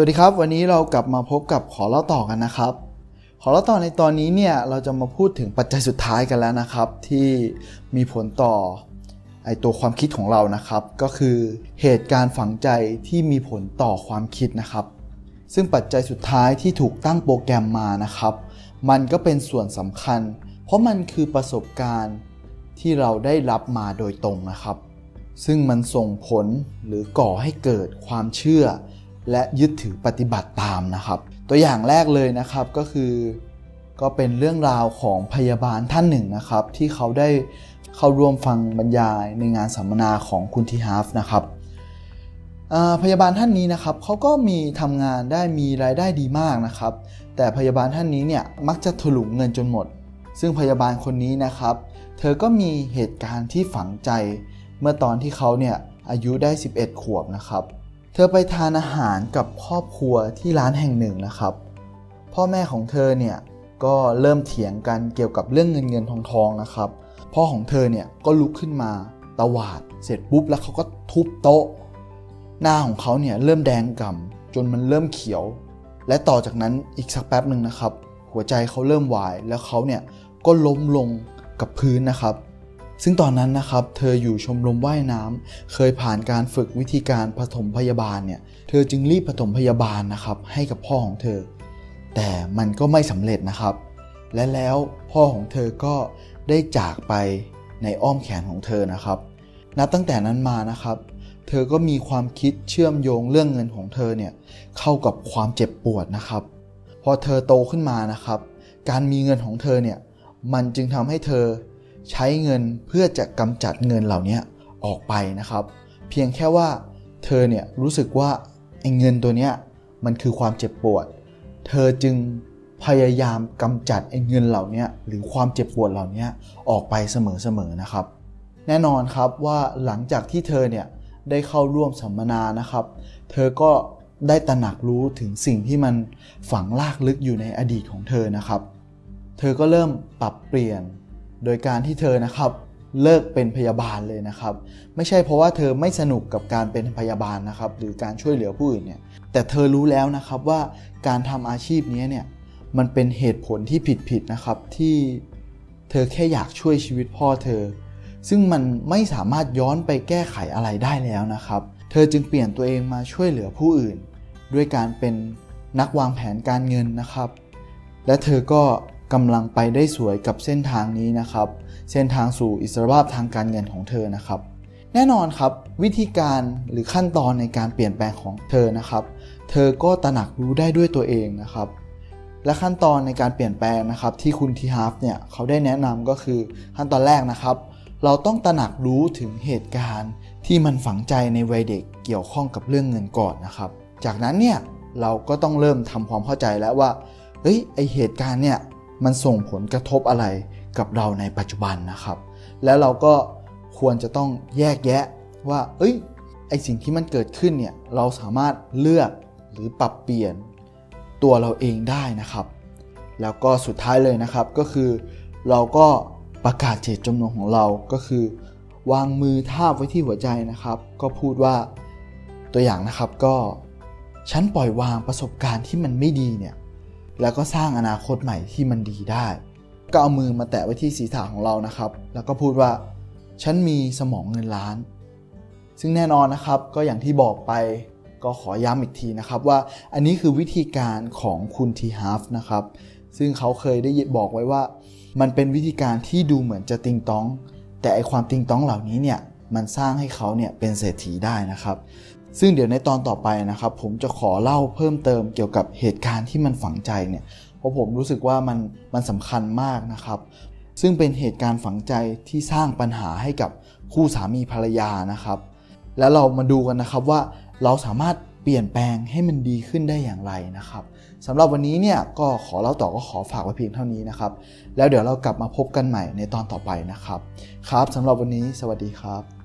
วัสดีครับ วันนี้เรากลับมาพบกับขอเล่าต่อกันนะครับ ขอเล่าต่อในตอนนี้เนี่ยเราจะมาพูดถึงปัจจัยสุดท้ายกันแล้วนะครับ ที่มีผลต่อไอตัวความคิดของเรานะครับ ก็คือเหตุการณ์ฝังใจที่มีผลต่อความคิดนะครับ ซึ่งปัจจัยสุดท้ายที่ถูกตั้งโปรแกรมมานะครับ มันก็เป็นส่วนสำคัญ เพราะมันคือประสบการณ์ที่เราได้รับมาโดยตรงนะครับ ซึ่งมันส่งผลหรือก่อให้เกิดความเชื่อ และยึดถือปฏิบัติตามนะครับ ตัวอย่างแรกเลยนะครับก็คือ ก็เป็นเรื่องราวของพยาบาลท่านหนึ่งนะครับ ที่เขาได้เข้าร่วมฟังบรรยายในงานสัมมนาของคุณทีฮาฟนะครับพยาบาลท่านนี้นะครับเขาก็มีทำงานได้มีรายได้ดีมากนะครับ แต่พยาบาลท่านนี้เนี่ยมักจะถลุงเงินจนหมด ซึ่งพยาบาลคนนี้นะครับ เธอก็มีเหตุการณ์ที่ฝังใจ เมื่อตอนที่เขาเนี่ยอายุได้ 11 ขวบนะครับ ธอไปทานอาหารกับครอบครัวที่ร้านแห่งหนึ่งนะครับ พ่อแม่ของเธอเนี่ยก็เริ่มเถียงกันเกี่ยวกับเรื่องเงินเงินทองทองนะครับ พ่อของเธอเนี่ยก็ลุกขึ้นมาตวาด เสร็จปุ๊บแล้วเขาก็ทุบโต๊ะ หน้าของเขาเนี่ยเริ่มแดงก่ำจนมันเริ่มเขียว และต่อจากนั้นอีกสักแป๊บหนึ่งนะครับ หัวใจเขาเริ่มวายแล้วเขาเนี่ยก็ล้มลงกับพื้นนะครับ ซึ่งตอนนั้นนะครับ เธออยู่ชมรมว่ายน้ำเคยผ่านการฝึกวิธีการผสมพยาบาลเนี่ย เธอจึงรีบผสมพยาบาลนะครับ ให้กับพ่อของเธอ แต่มันก็ไม่สำเร็จนะครับ และแล้วพ่อของเธอก็ได้จากไปในอ้อมแขนของเธอนะครับ นับตั้งแต่นั้นมานะครับ เธอก็มีความคิดเชื่อมโยงเรื่องเงินของเธอเนี่ยเข้ากับความเจ็บปวดนะครับ พอเธอโตขึ้นมานะครับ การมีเงินของเธอเนี่ยมันจึงทำให้เธอ ใช้เงินเพื่อจะกำจัดเงินเหล่านี้ออกไปนะครับ เพียงแค่ว่าเธอเนี่ยรู้สึกว่าไอ้เงินตัวเนี้ยมันคือความเจ็บปวด เธอจึงพยายามกำจัดไอ้เงินเหล่านี้หรือความเจ็บปวดเหล่านี้ออกไปเสมอๆนะครับ แน่นอนครับว่าหลังจากที่เธอเนี่ยได้เข้าร่วมสัมมนานะครับ เธอก็ได้ตระหนักรู้ถึงสิ่งที่มันฝังลากลึกอยู่ในอดีตของเธอนะครับ เธอก็เริ่มปรับเปลี่ยน โดยการที่เธอนะครับเลิกเป็นพยาบาลเลยนะครับ ไม่ใช่เพราะว่าเธอไม่สนุกกับการเป็นพยาบาลนะครับ หรือการช่วยเหลือผู้อื่นเนี่ยแต่เธอรู้แล้วนะครับว่าการทำอาชีพนี้เนี่ยมันเป็นเหตุผลที่ผิดๆนะครับที่เธอแค่อยากช่วยชีวิตพ่อเธอ ซึ่งมันไม่สามารถย้อนไปแก้ไขอะไรได้แล้วนะครับ เธอจึงเปลี่ยนตัวเองมาช่วยเหลือผู้อื่น ด้วยการเป็นนักวางแผนการเงินนะครับ และเธอก็ กำลังไปได้สวยกับเส้นทางนี้นะครับ เส้นทางสู่อิสรภาพทางการเงินของเธอนะครับ แน่นอนครับวิธีการหรือขั้นตอนในการเปลี่ยนแปลงของเธอนะครับ เธอก็ตระหนักรู้ได้ด้วยตัวเองนะครับ และขั้นตอนในการเปลี่ยนแปลงนะครับ ที่คุณทีฮาร์ฟเนี่ยเขาได้แนะนำก็คือขั้นตอนแรกนะครับ เราต้องตระหนักรู้ถึงเหตุการณ์ที่มันฝังใจในวัยเด็กเกี่ยวข้องกับเรื่องเงินก่อนนะครับ จากนั้นเนี่ยเราก็ต้องเริ่มทำความเข้าใจแล้วว่าเฮ้ยไอเหตุการณ์เนี่ย มันส่งผลกระทบอะไรกับเราในปัจจุบันนะครับ แล้วเราก็ควรจะต้องแยกแยะว่า เอ้ยไอสิ่งที่มันเกิดขึ้นเนี่ยเราสามารถเลือกหรือปรับเปลี่ยนตัวเราเองได้นะครับ แล้วก็สุดท้ายเลยนะครับก็คือเราก็ประกาศเจตจำนงของเราก็คือ วางมือทาบไว้ที่หัวใจนะครับ ก็พูดว่าตัวอย่างนะครับก็ฉันปล่อยวางประสบการณ์ที่มันไม่ดีเนี่ย แล้วก็สร้างอนาคตใหม่ที่มันดีได้ ก็เอามือมาแตะไว้ที่ศีรษะของเรานะครับ แล้วก็พูดว่า ฉันมีสมองเงินล้าน ซึ่งแน่นอนนะครับก็อย่างที่บอกไปก็ขอย้ำอีกทีนะครับว่าอันนี้คือวิธีการของคุณทีฮาฟนะครับ ซึ่งเขาเคยได้บอกไว้ว่า มันเป็นวิธีการที่ดูเหมือนจะติงต้อง แต่ไอความติงต้องเหล่านี้เนี่ยมันสร้างให้เขาเนี่ยเป็นเศรษฐีได้นะครับ ซึ่งเดี๋ยวในตอนต่อไปนะครับ ผมจะขอเล่าเพิ่มเติมเกี่ยวกับเหตุการณ์ที่มันฝังใจเนี่ยเพราะผมรู้สึกว่ามันมันสำคัญมากนะครับ ซึ่งเป็นเหตุการณ์ฝังใจที่สร้างปัญหาให้กับคู่สามีภรรยานะครับ แล้วเรามาดูกันนะครับว่าเราสามารถเปลี่ยนแปลงให้มันดีขึ้นได้อย่างไรนะครับสำหรับวันนี้เนี่ยก็ขอเล่าต่อก็ขอฝากไว้เพียงเท่านี้นะครับ แล้วเดี๋ยวเรากลับมาพบกันใหม่ในตอนต่อไปนะครับ ครับสำหรับวันนี้สวัสดีครับ